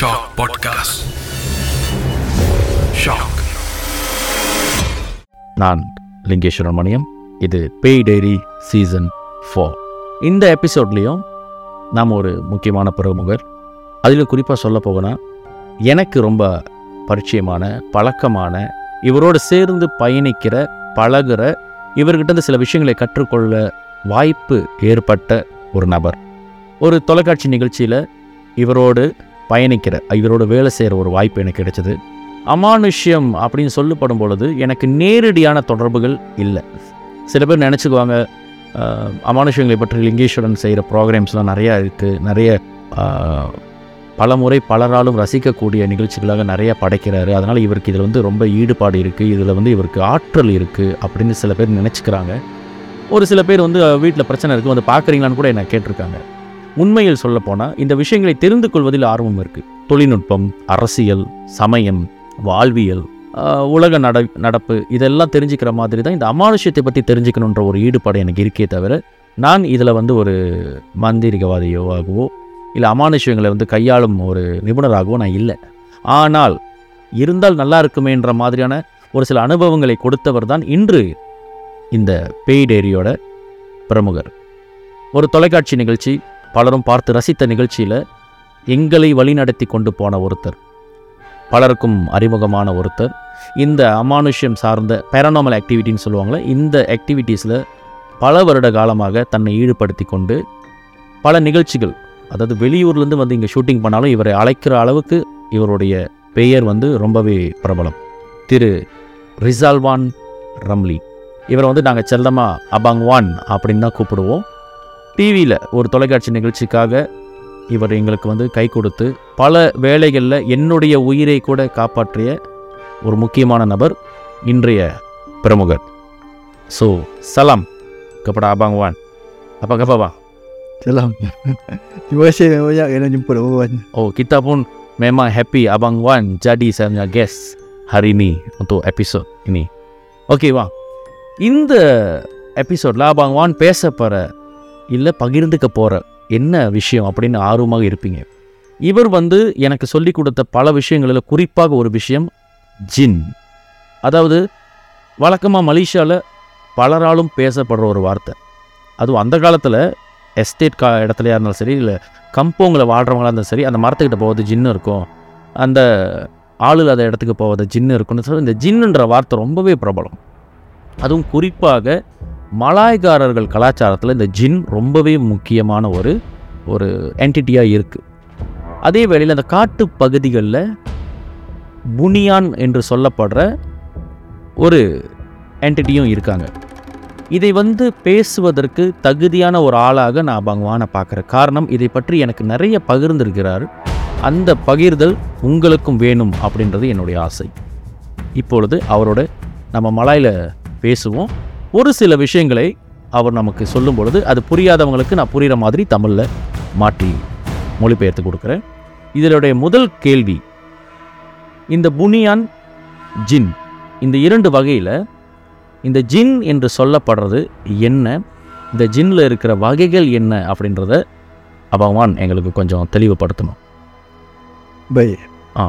Shock podcast shock நான் லிங்கேஸ்வரன் மணியம். இது பேய் டைரி சீசன் ஃபோர் இந்த எபிசோட்லேயும் நாம் ஒரு முக்கியமான பிரமுகர். அதில் குறிப்பாக சொல்ல போகணும் எனக்கு ரொம்ப பரிச்சயமான பழக்கமான இவரோடு சேர்ந்து பயணிக்கிற பழகிற இவர்கிட்ட சில விஷயங்களை கற்றுக்கொள்ள வாய்ப்பு ஏற்பட்ட ஒரு நபர். ஒரு தொலைக்காட்சி நிகழ்ச்சியில் இவரோடு பயணிக்கிற இவரோட வேலை செய்கிற ஒரு வாய்ப்பு எனக்கு கிடைச்சது. அமானுஷ்யம் அப்படின்னு சொல்லப்படும் பொழுது எனக்கு நேரடியான தொடர்புகள் இல்லை. சில பேர் நினச்சிக்குவாங்க ஆஹ், அமானுஷ்யங்களை பற்றி லிங்கேஸ்வரன் செய்கிற ப்ரோக்ராம்ஸ்லாம் நிறையா இருக்குது நிறைய பல முறை பலராலும் ரசிக்கக்கூடிய நிகழ்ச்சிகளாக நிறையா படைக்கிறாரு. அதனால் இவருக்கு இதில் வந்து ரொம்ப ஈடுபாடு இருக்குது இதில் வந்து இவருக்கு ஆற்றல் இருக்குது அப்படின்னு சில பேர் நினச்சிக்கிறாங்க. ஒரு சில பேர் வந்து வீட்டில் பிரச்சனை இருக்குது வந்து பார்க்குறீங்களான்னு கூட என்னை கேட்டிருக்காங்க. உண்மையில் சொல்லப்போனால் இந்த விஷயங்களை தெரிந்து கொள்வதில் ஆர்வம் இருக்குது தொழில்நுட்பம் அரசியல் சமயம் வாழ்வியல் உலக நட நடப்பு இதெல்லாம் தெரிஞ்சுக்கிற மாதிரி தான் இந்த அமானுஷ்யத்தை பற்றி தெரிஞ்சுக்கணுன்ற ஒரு ஈடுபாடு எனக்கு இருக்கே தவிர நான் இதில் வந்து ஒரு மந்திரிகவாதியோ ஆகவோ இல்லை அமானுஷ்யங்களை வந்து கையாளும் ஒரு நிபுணராகவோ நான் இல்லை. ஆனால் இருந்தால் நல்லா இருக்குமேன்ற மாதிரியான ஒரு சில அனுபவங்களை கொடுத்தவர் தான் இன்று இந்த பேய் டேரியோட பிரமுகர். ஒரு தொலைக்காட்சி நிகழ்ச்சி பலரும் பார்த்து ரசித்த நிகழ்ச்சியில் எங்களை வழிநடத்தி கொண்டு போன ஒருத்தர். பலருக்கும் அறிமுகமான ஒருத்தர். இந்த அமானுஷ்யம் சார்ந்த பேரனாமல் ஆக்டிவிட்டின்னு சொல்லுவாங்களே இந்த ஆக்டிவிட்டீஸில் பல வருட காலமாக தன்னை ஈடுபடுத்தி கொண்டு பல நிகழ்ச்சிகள் அதாவது வெளியூர்லேருந்து வந்து இங்கே ஷூட்டிங் பண்ணாலும் இவரை அழைக்கிற அளவுக்கு இவருடைய பெயர் வந்து ரொம்பவே பிரபலம். திரு ரிசால்வான் ரம்லி. இவரை வந்து நாங்கள் செல்லமாக அபாங்வான் அப்படின்னு தான் கூப்பிடுவோம். டிவியில் ஒரு தொலைக்காட்சி நிகழ்ச்சிக்காக இவர் எங்களுக்கு வந்து கை கொடுத்து பல வேளைகளில் என்னுடைய உயிரை கூட காப்பாற்றிய ஒரு முக்கியமான நபர் இன்றைய பிரமுகர் ஸோ சலாம் kepada Abang Wan. Apa khabar bang? Salam. Terima kasih banyak kerana jemput Abang Wan. Oh, kita pun memang happy Abang Wan jadi saya punya guest hari ini untuk episod ini. Okey bang. இந்த எபிசோடில் அபாங் வான் பேச போகிற இல்லை பகிர்ந்துக்க போகிற என்ன விஷயம் அப்படின்னு ஆர்வமாக இருப்பீங்க. இவர் வந்து எனக்கு சொல்லி கொடுத்த பல விஷயங்களில் குறிப்பாக ஒரு விஷயம் ஜின். அதாவது வழக்கமாக மலேசியாவில் பலராலும் பேசப்படுற ஒரு வார்த்தை. அதுவும் அந்த காலத்தில் எஸ்டேட் கா இடத்துலையாக இருந்தாலும் சரி இல்லை கம்போங்கில் வாழ்கிறவங்களா இருந்தாலும் சரி அந்த மரத்துக்கிட்ட போவது ஜின்னு இருக்கும். அந்த ஆள் இல்லாத இடத்துக்கு போவது ஜின்னு இருக்கும்னு சொல்லி இந்த ஜின்னுன்ற வார்த்தை ரொம்பவே பிரபலம். அதுவும் குறிப்பாக மலாய்க்காரர்கள் கலாச்சாரத்தில் இந்த ஜின் ரொம்பவே முக்கியமான ஒரு ஒரு என்டிட்டியாக இருக்குது அதே வேளையில் அந்த காட்டு பகுதிகளில் புனியான் என்று சொல்லப்படுற ஒரு என்டிட்டியும் இருக்காங்க. இதை வந்து பேசுவதற்கு தகுதியான ஒரு ஆளாக நான் பகவானை பார்க்குறேன். காரணம் இதை பற்றி எனக்கு நிறைய பகிர்ந்திருக்கிறார். அந்த பகிர்தல் உங்களுக்கும் வேணும் அப்படின்றது என்னுடைய ஆசை. இப்பொழுது அவரோட நம்ம மலாயில் பேசுவோம். ஒரு சில விஷயங்களை அவர் நமக்கு சொல்லும் பொழுது அது புரியாதவங்களுக்கு நான் புரிகிற மாதிரி தமிழில் மாற்றி மொழிபெயர்த்து கொடுக்குறேன் இதனுடைய முதல் கேள்வி இந்த புனியான் ஜின் இந்த இரண்டு வகையில் இந்த ஜின் என்று சொல்லப்படுறது என்ன இந்த ஜின்னில் இருக்கிற வகைகள் என்ன அப்படின்றத பகவான் எங்களுக்கு கொஞ்சம் தெளிவுபடுத்தணும் Baik. ஆ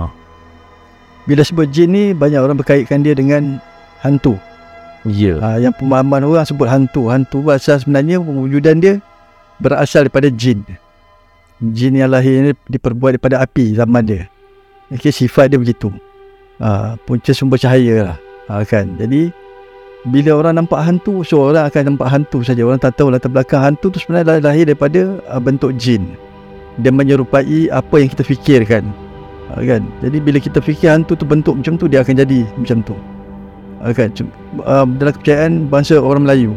Bila sebut jin ni banyak orang berkaitkan dia dengan hantu. ய Ha, yang pemahaman orang sebut hantu. Hantu asal sebenarnya wujudan dia berasal daripada jin. Jin yang lahir ni diperbuat daripada api zaman dia. Okay, sifat dia begitu. Ha, punca sumber cahaya lah. Ha, kan. Jadi bila orang nampak hantu, so orang akan nampak hantu saja. Orang tak tahu latar belakang hantu tu sebenarnya lahir daripada uh, bentuk jin. Dia menyerupai apa yang kita fikirkan. Ha, kan. Jadi bila kita fikir hantu tu bentuk macam tu, dia akan jadi macam tu. Ha, kan. Cum- uh, dalam kepercayaan bangsa orang Melayu.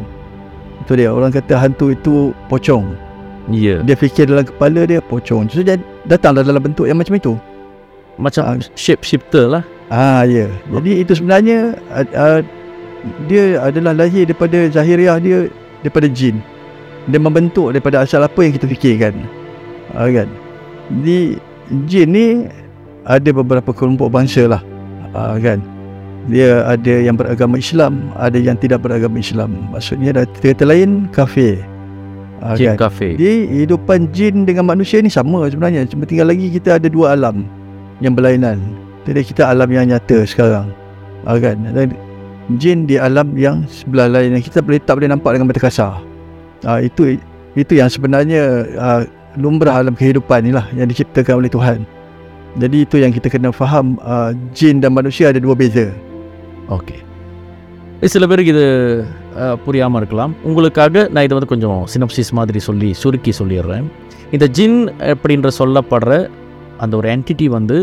Itu dia. Orang kata hantu itu pocong. ய Dia fikir dalam kepala dia pocong. So dia datanglah dalam bentuk yang macam itu. macam Ah. shape shifter lah Ah ya. Jadi itu sebenarnya uh, uh, dia adalah lahir daripada zahiriah dia daripada jin. Dia membentuk daripada asal apa yang kita fikirkan. Ah kan. Jadi jin ni ada beberapa kelompok bangsa lah. Ah kan. Dia ada yang beragama Islam, ada yang tidak beragama Islam. Maksudnya dah kata lain kafir. Ah, Jin kan. Cafe Jadi hidupan jin dengan manusia ni sama sebenarnya. Cuma tinggal lagi kita ada dua alam. yang berlainan. Jadi kita alam yang nyata sekarang. Ah, kan? Dan jin di alam yang sebelah lain yang kita boleh tak boleh nampak dengan mata kasar. Ah, itu itu yang sebenarnya ah, lumrah alam kehidupan ni lah yang diciptakan oleh Tuhan. Jadi itu yang kita kena faham ah, jin dan manusia ada dua beza. Okay சில பேருக்கு இது புரியாமல் இருக்கலாம். உங்களுக்காக நான் இதை வந்து கொஞ்சம் சினப்சிஸ் மாதிரி சொல்லி சுருக்கி சொல்லிடுறேன். இந்த ஜின் அப்படின்ற சொல்லப்படுற அந்த ஒரு என்டிட்டி வந்து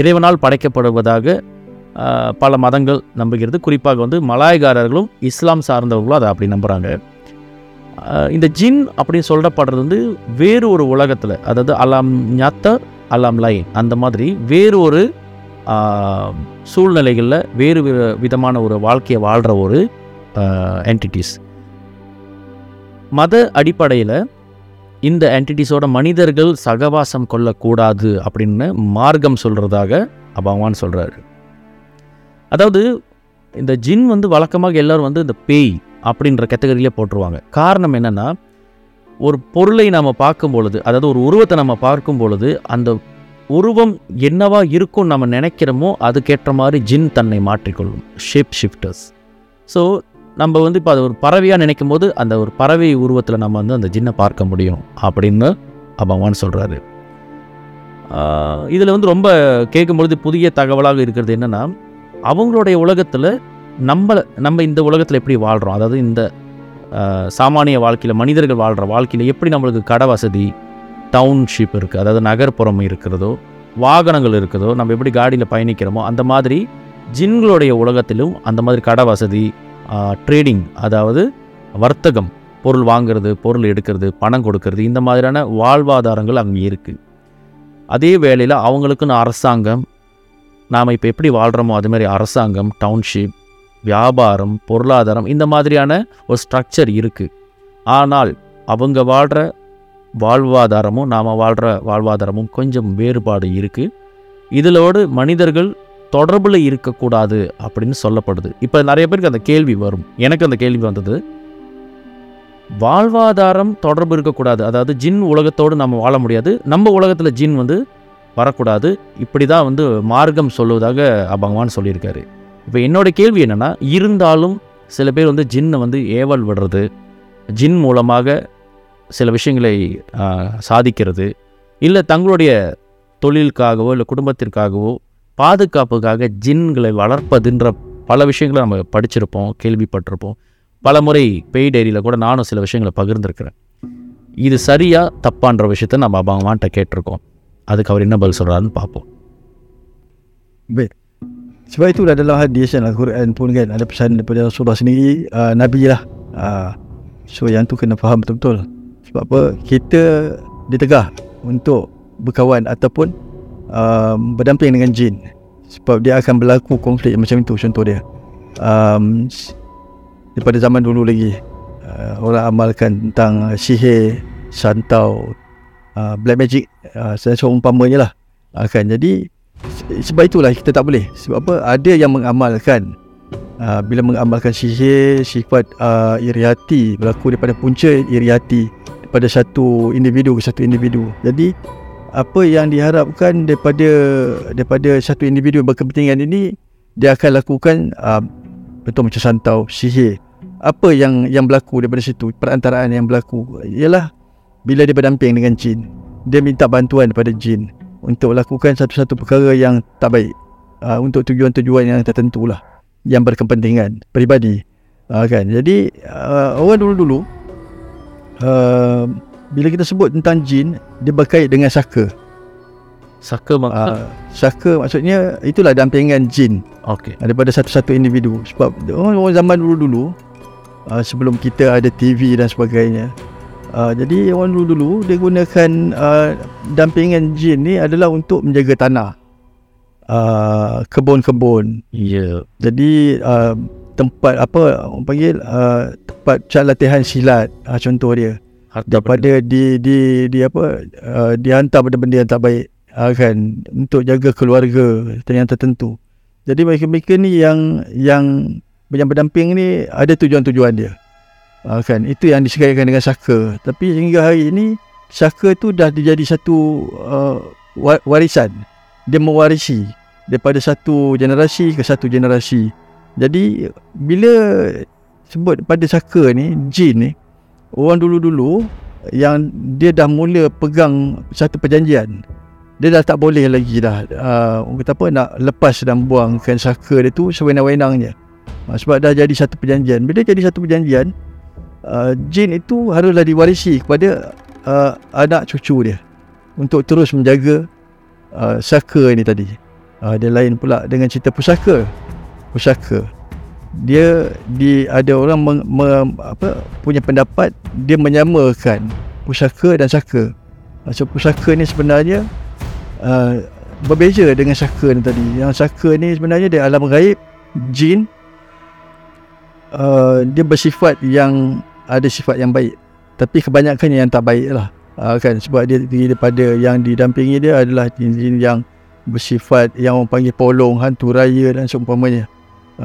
இறைவனால் படைக்கப்படுவதாக பல மதங்கள் நம்புகிறது. குறிப்பாக வந்து மலாய்காரர்களும் இஸ்லாம் சார்ந்தவர்களும் அதை அப்படி நம்புகிறாங்க இந்த ஜின் அப்படின்னு சொல்லப்படுறது வந்து வேறு ஒரு உலகத்தில் அதாவது அலாம் ஞாத்த அலாம் லைன் அந்த மாதிரி வேறு ஒரு சூழ்நிலைகளில் வேறு விதமான ஒரு வாழ்க்கையை வாழ்கிற ஒரு என்டிட்டிஸ் மத அடிப்படையில் இந்த என்டிட்டிஸோட மனிதர்கள் சகவாசம் கொள்ளக்கூடாது அப்படின்னு மார்க்கம் சொல்கிறதாக பகவான் சொல்கிறாரு அதாவது இந்த ஜின் வந்து வழக்கமாக எல்லோரும் வந்து இந்த பேய் அப்படின்ற கேட்டகரியிலே போட்டுருவாங்க. காரணம் என்னென்னா ஒரு பொருளை நம்ம பார்க்கும் பொழுது அதாவது ஒரு உருவத்தை நம்ம பார்க்கும் பொழுது அந்த உருவம் என்னவா இருக்கும் நம்ம நினைக்கிறோமோ அதுக்கேற்ற மாதிரி ஜின் தன்னை மாற்றிக்கொள்ளும். ஷேப் ஷிஃப்டர்ஸ் ஸோ நம்ம வந்து இப்போ அது ஒரு பறவையாக நினைக்கும் போது அந்த ஒரு பறவை உருவத்தில் நம்ம வந்து அந்த ஜின்னை பார்க்க முடியும் அப்படின்னு பகவான் சொல்கிறாரு இதில் வந்து ரொம்ப கேட்கும்பொழுது புதிய தகவலாக இருக்கிறது என்னென்னா அவங்களுடைய உலகத்தில் நம்ம நம்ம இந்த உலகத்தில் எப்படி வாழ்கிறோம் அதாவது இந்த சாமானிய வாழ்க்கையில் மனிதர்கள் வாழ்கிற வாழ்க்கையில் எப்படி நம்மளுக்கு கடை வசதி டவுன்ஷிப் இருக்குது அதாவது நகர்ப்புறம் இருக்கிறதோ வாகனங்கள் இருக்குதோ நம்ம எப்படி காடியில் பயணிக்கிறோமோ அந்த மாதிரி ஜின்களுடைய உலகத்திலும் அந்த மாதிரி கடை வசதி ட்ரேடிங் அதாவது வர்த்தகம் பொருள் வாங்குறது பொருள் எடுக்கிறது பணம் கொடுக்கறது இந்த மாதிரியான வாழ்வாதாரங்கள் அங்கே இருக்குது அதே வேளையில் அவங்களுக்குன்னு அரசாங்கம் நாம் இப்போ எப்படி வாழ்கிறோமோ அதுமாதிரி அரசாங்கம் டவுன்ஷிப் வியாபாரம் பொருளாதாரம் இந்த மாதிரியான ஒரு ஸ்ட்ரக்சர் இருக்குது ஆனால் அவங்க வாழ்கிற வாழ்வாதாரமும் நாம் வாழ்கிற வாழ்வாதாரமும் கொஞ்சம் வேறுபாடு இருக்குது இதிலோடு மனிதர்கள் தொடர்பில் இருக்கக்கூடாது அப்படின்னு சொல்லப்படுது. இப்போ நிறைய பேருக்கு அந்த கேள்வி வரும். எனக்கு அந்த கேள்வி வந்தது. வாழ்வாதாரம் தொடர்பு இருக்கக்கூடாது. அதாவது ஜின் உலகத்தோடு நம்ம வாழ முடியாது. நம்ம உலகத்தில் ஜின் வந்து வரக்கூடாது. இப்படி தான் வந்து மார்க்கம் சொல்லுவதாக பகவான் சொல்லியிருக்காரு. இப்போ என்னோட கேள்வி என்னென்னா இருந்தாலும் சில பேர் வந்து ஜின்னை வந்து ஏவல் விடுறது. ஜின் மூலமாக சில விஷயங்களை சாதிக்கிறது. இல்லை தங்களுடைய தொழிலுக்காகவோ இல்லை குடும்பத்திற்காகவோ பாதுகாப்புக்காக ஜின்களை வளர்ப்பதுன்ற பல விஷயங்களை நம்ம படிச்சிருப்போம் கேள்விப்பட்டிருப்போம். பல முறை பெய் டைரியில் கூட நானும் சில விஷயங்களை பகிர்ந்திருக்கிறேன். இது சரியாக தப்பான்ற விஷயத்த நம்ம பகவான்கிட்ட கேட்டிருக்கோம். அதுக்கு அவர் என்ன பதில் சொல்கிறாருன்னு பார்ப்போம். Sebab itulah dalam hadis kan Al-Quran pun kan ada pesan daripada Rasulullah sendiri ah, uh, Nabi lah. Uh, ah, so yang tu kena faham betul-betul. Sebab apa? Kita ditegah untuk berkawan ataupun uh, berdamping dengan jin. Sebab dia akan berlaku konflik macam itu contoh dia. Um, daripada zaman dulu lagi uh, orang amalkan tentang sihir, santau, uh, black magic uh, saya umpamanya lah. Uh, kan jadi Se- sebab itulah kita tak boleh sebab apa ada yang mengamalkan uh, bila mengamalkan sihir sifat uh, iri hati berlaku daripada punca iri hati daripada satu individu ke satu individu. Jadi apa yang diharapkan daripada daripada satu individu berkepentingan ini dia akan lakukan uh, betul macam santau sihir. Apa yang yang berlaku daripada situ perantaraan yang berlaku ialah bila dia berdamping dengan jin. Dia minta bantuan daripada jin untuk melakukan satu-satu perkara yang tak baik. Uh, untuk tujuan-tujuan yang tertentu lah yang berkepentingan peribadi uh, kan? Jadi uh, orang dulu-dulu uh, bila kita sebut tentang jin dia berkait dengan saka. Saka maksud? Uh, saka maksudnya itulah dampingan jin. Okey. Daripada satu-satu individu. Sebab orang zaman dulu-dulu uh, sebelum kita ada TV dan sebagainya uh, jadi orang dulu-dulu dia gunakan uh, dampingan jin ni adalah untuk menjaga tanah uh, kebun-kebun. Ya. Yeah. jadi uh, tempat apa orang panggil uh, tempat cat latihan silat uh, contoh dia harta daripada di di di apa uh, dihantar benda-benda yang tak baik uh, kan untuk jaga keluarga yang tertentu. Jadi mereka-mereka ni yang yang yang berdamping ni ada tujuan-tujuan dia. Uh, kan itu yang disekaitkan dengan saka. Tapi hingga hari ini saka tu dah dijadi satu uh, wa- warisan dia mewarisi daripada satu generasi ke satu generasi. Jadi bila sebut pada saka ni, jin ni, orang dulu-dulu yang dia dah mula pegang satu perjanjian. Dia dah tak boleh lagi dah uh, kata apa nak lepas dan buangkan saka dia tu sewenang-wenang je. Uh, sebab dah jadi satu perjanjian. Bila jadi satu perjanjian, uh, jin itu haruslah diwarisi kepada uh, anak cucu dia untuk terus menjaga uh, saka ini tadi. Uh, dia lain pula dengan cerita pusaka. Pusaka. Dia di ada orang meng, me, apa punya pendapat dia menyamakan pusaka dan saka. So pusaka ni sebenarnya uh, berbeza dengan saka ni tadi. Yang saka ni sebenarnya dia alam gaib, jin uh, dia bersifat yang ada sifat yang baik. Tapi kebanyakannya yang tak baik lah. Uh, kan sebab dia terdiri daripada yang didampingi dia adalah jin-jin yang bersifat yang orang panggil polong, hantu raya dan seumpamanya.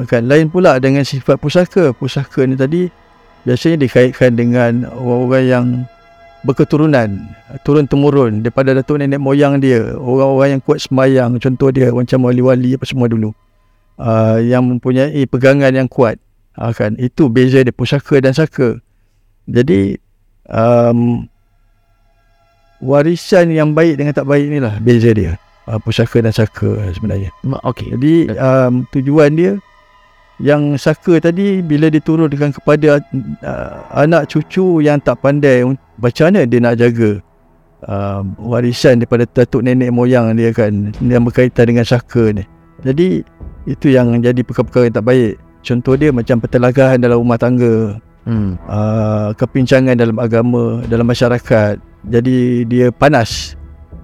Kan lain pula dengan sifat pusaka. Pusaka ni tadi biasanya dikaitkan dengan orang-orang yang berketurunan, turun temurun daripada datuk nenek moyang dia, orang-orang yang kuat semayang, contoh dia macam wali-wali apa semua dulu. Uh, yang mempunyai pegangan yang kuat. Uh, kan itu beza dia pusaka dan saka. Jadi um, warisan yang baik dengan tak baik ni lah beza dia. Uh, pusaka dan saka sebenarnya. Okey. Jadi um, tujuan dia yang saka tadi bila diturunkan kepada uh, anak cucu yang tak pandai macam mana dia nak jaga uh, warisan daripada datuk nenek moyang dia kan yang berkaitan dengan saka ni. Jadi itu yang jadi perkara-perkara yang tak baik. Contoh dia macam pertelagahan dalam rumah tangga, Hmm. uh, kepincangan dalam agama, dalam masyarakat. Jadi dia panas.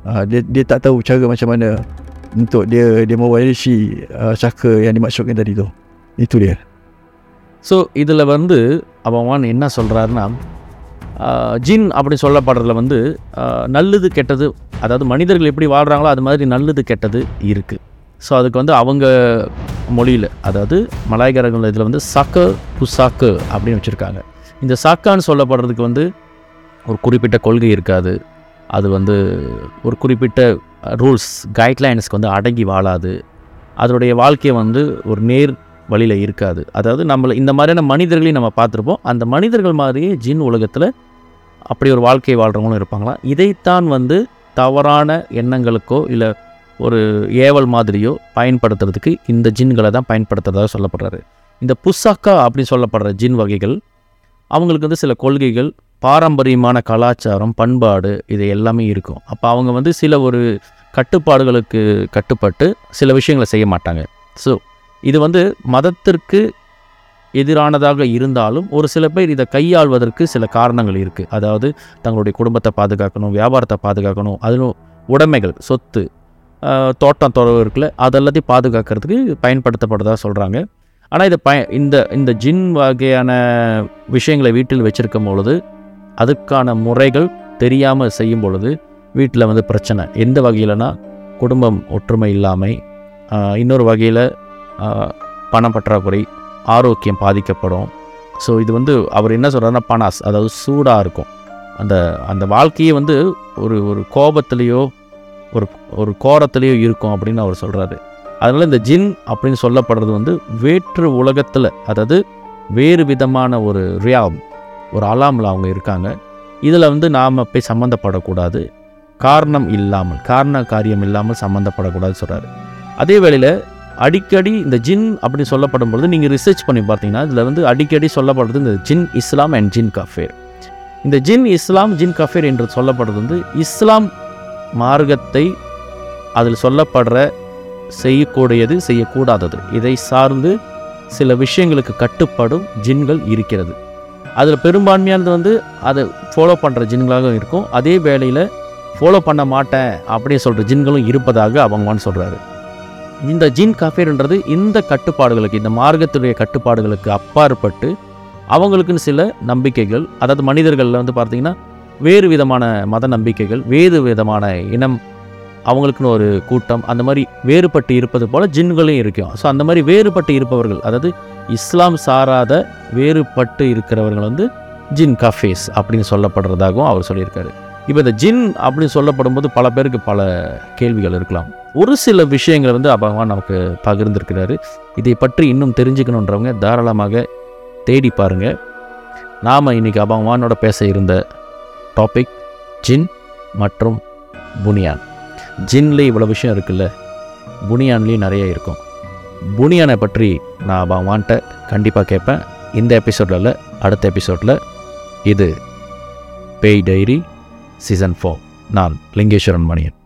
Uh, dia dia tak tahu cara macam mana untuk dia dia mewarisi uh, saka yang dimaksudkan tadi tu. இத்துலியர் so இதில் வந்து அவன் என்ன சொல்கிறாருன்னா ஜின் அப்படி சொல்லப்படுறதுல வந்து நல்லது கெட்டது அதாவது மனிதர்கள் எப்படி வாழ்கிறாங்களோ அது மாதிரி நல்லது கெட்டது இருக்குது ஸோ அதுக்கு வந்து அவங்க மொழியில் அதாவது மலாய்க்காரர்கள் இதில் வந்து சக்க புசாக்கு அப்படின்னு வச்சுருக்காங்க. இந்த சாக்கான்னு சொல்லப்படுறதுக்கு வந்து ஒரு குறிப்பிட்ட கொள்கை இருக்காது. அது வந்து ஒரு குறிப்பிட்ட ரூல்ஸ் கைட்லைன்ஸ்க்கு வந்து அடங்கி வாழாது. அதனுடைய வாழ்க்கையை வந்து ஒரு நேர் வழியில் இருக்காது. அதாவது நம்மளை இந்த மாதிரியான மனிதர்களையும் நம்ம பார்த்துருப்போம். அந்த மனிதர்கள் மாதிரியே ஜின் உலகத்தில் அப்படி ஒரு வாழ்க்கை வாழ்கிறவங்களும் இருப்பாங்களாம் இதைத்தான் வந்து தவறான எண்ணங்களுக்கோ இல்லை ஒரு ஏவல் மாதிரியோ பயன்படுத்துறதுக்கு இந்த ஜின்களை தான் பயன்படுத்துறதாக சொல்லப்படுறாரு. இந்த புசாக்கா அப்படின்னு சொல்லப்படுற ஜின் வகைகள் அவங்களுக்கு வந்து சில கொள்கைகள் பாரம்பரியமான கலாச்சாரம் பண்பாடு இது எல்லாமே இருக்கும். அப்போ அவங்க வந்து சில ஒரு கட்டுப்பாடுகளுக்கு கட்டுப்பட்டு சில விஷயங்களை செய்ய மாட்டாங்க. ஸோ இது வந்து மதத்திற்கு எதிரானதாக இருந்தாலும் ஒரு சில பேர் இதை கையாள்வதற்கு சில காரணங்கள் இருக்குது அதாவது தங்களுடைய குடும்பத்தை பாதுகாக்கணும் வியாபாரத்தை பாதுகாக்கணும் அதிலும் உடைமைகள் சொத்து தோட்டம் துறவு இருக்குல்ல அதெல்லாத்தையும் பாதுகாக்கிறதுக்கு பயன்படுத்தப்படுறதா சொல்கிறாங்க ஆனால் இதை பய இந்த இந்த ஜின் வகையான விஷயங்களை வீட்டில் வச்சுருக்கும் பொழுது அதுக்கான முறைகள் தெரியாமல் செய்யும் பொழுது வீட்டில் வந்து பிரச்சனை. எந்த வகையிலனா குடும்பம் ஒற்றுமை இல்லாமை இன்னொரு வகையில் பணப்பற்றாக்குறை ஆரோக்கியம் பாதிக்கப்படும். ஸோ இது வந்து அவர் என்ன சொல்கிறாருன்னா பனாஸ் அதாவது சூடாக இருக்கும். அந்த அந்த வாழ்க்கையே வந்து ஒரு ஒரு கோபத்துலேயோ ஒரு ஒரு கோரத்துலேயோ இருக்கும் அப்படின்னு அவர் சொல்கிறாரு அதனால் இந்த ஜின் அப்படின்னு சொல்லப்படுறது வந்து வேற்று உலகத்தில் அதாவது வேறு விதமான ஒரு ரியாம் ஒரு அலாமில் அவங்க இருக்காங்க. இதில் வந்து நாம் போய் சம்மந்தப்படக்கூடாது காரணம் இல்லாமல் காரண காரியம் இல்லாமல் சம்மந்தப்படக்கூடாதுன்னு சொல்கிறாரு அதே வேளையில் அடிக்கடி இந்த ஜின் அப்படி சொல்லப்படும் பொழுது நீங்கள் ரிசர்ச் பண்ணி பார்த்தீங்கன்னா இதில் வந்து அடிக்கடி சொல்லப்படுறது இந்த ஜின் இஸ்லாம் அண்ட் ஜின் கஃபேர் இந்த ஜின் இஸ்லாம் ஜின் கஃபேர் என்று சொல்லப்படுறது வந்து இஸ்லாம் மார்க்கத்தை அதில் சொல்லப்படுற செய்யக்கூடியது செய்யக்கூடாதது. இதை சார்ந்து சில விஷயங்களுக்கு கட்டுப்படும் ஜின்கள் இருக்கிறது. அதில் பெரும்பான்மையானது வந்து அதை ஃபாலோ பண்ணுற ஜின்களாக இருக்கும். அதே வேளையில் ஃபாலோ பண்ண மாட்டேன் அப்படின்னு சொல்கிற ஜின்களும் இருப்பதாக அவங்கன்னு சொல்கிறாரு இந்த ஜின் கஃபேர்ன்றது இந்த கட்டுப்பாடுகளுக்கு இந்த மார்க்கத்துடைய கட்டுப்பாடுகளுக்கு அப்பாற்பட்டு அவங்களுக்குன்னு சில நம்பிக்கைகள் அதாவது மனிதர்களில் வந்து பார்த்திங்கன்னா வேறு விதமான மத நம்பிக்கைகள் வேறு விதமான இனம் அவங்களுக்குன்னு ஒரு கூட்டம் அந்த மாதிரி வேறுபட்டு இருப்பது போல் ஜின்களும் இருக்கும். ஸோ அந்த மாதிரி வேறுபட்டு இருப்பவர்கள் அதாவது இஸ்லாம் சாராத வேறுபட்டு இருக்கிறவர்கள் வந்து ஜின் கஃபேஸ் அப்படின்னு சொல்லப்படுறதாகவும் அவர் சொல்லியிருக்காரு. இப்போ இந்த ஜின் அப்படின்னு சொல்லப்படும்போது பல பேருக்கு பல கேள்விகள் இருக்கலாம். ஒரு சில விஷயங்களை வந்து பகவான் நமக்கு பகிர்ந்திருக்கிறாரு. இதை பற்றி இன்னும் தெரிஞ்சுக்கணுன்றவங்க தாராளமாக தேடி பாருங்க. நாம் இன்னைக்கு அபகவானோட பேச இருந்த டாபிக் ஜின் மற்றும் புனியான். ஜின்லேயே இவ்வளோ விஷயம் இருக்குல்ல? புனியான்லேயும் நிறைய இருக்கும். புனியானை பற்றி நான் பகவான்கிட்ட கண்டிப்பாக கேட்பேன். இந்த எபிசோடில் அடுத்த எபிசோடில் இது பேய் டைரி சீசன் ஃபோர். நான் லிங்கேஸ்வரன் மணியன்.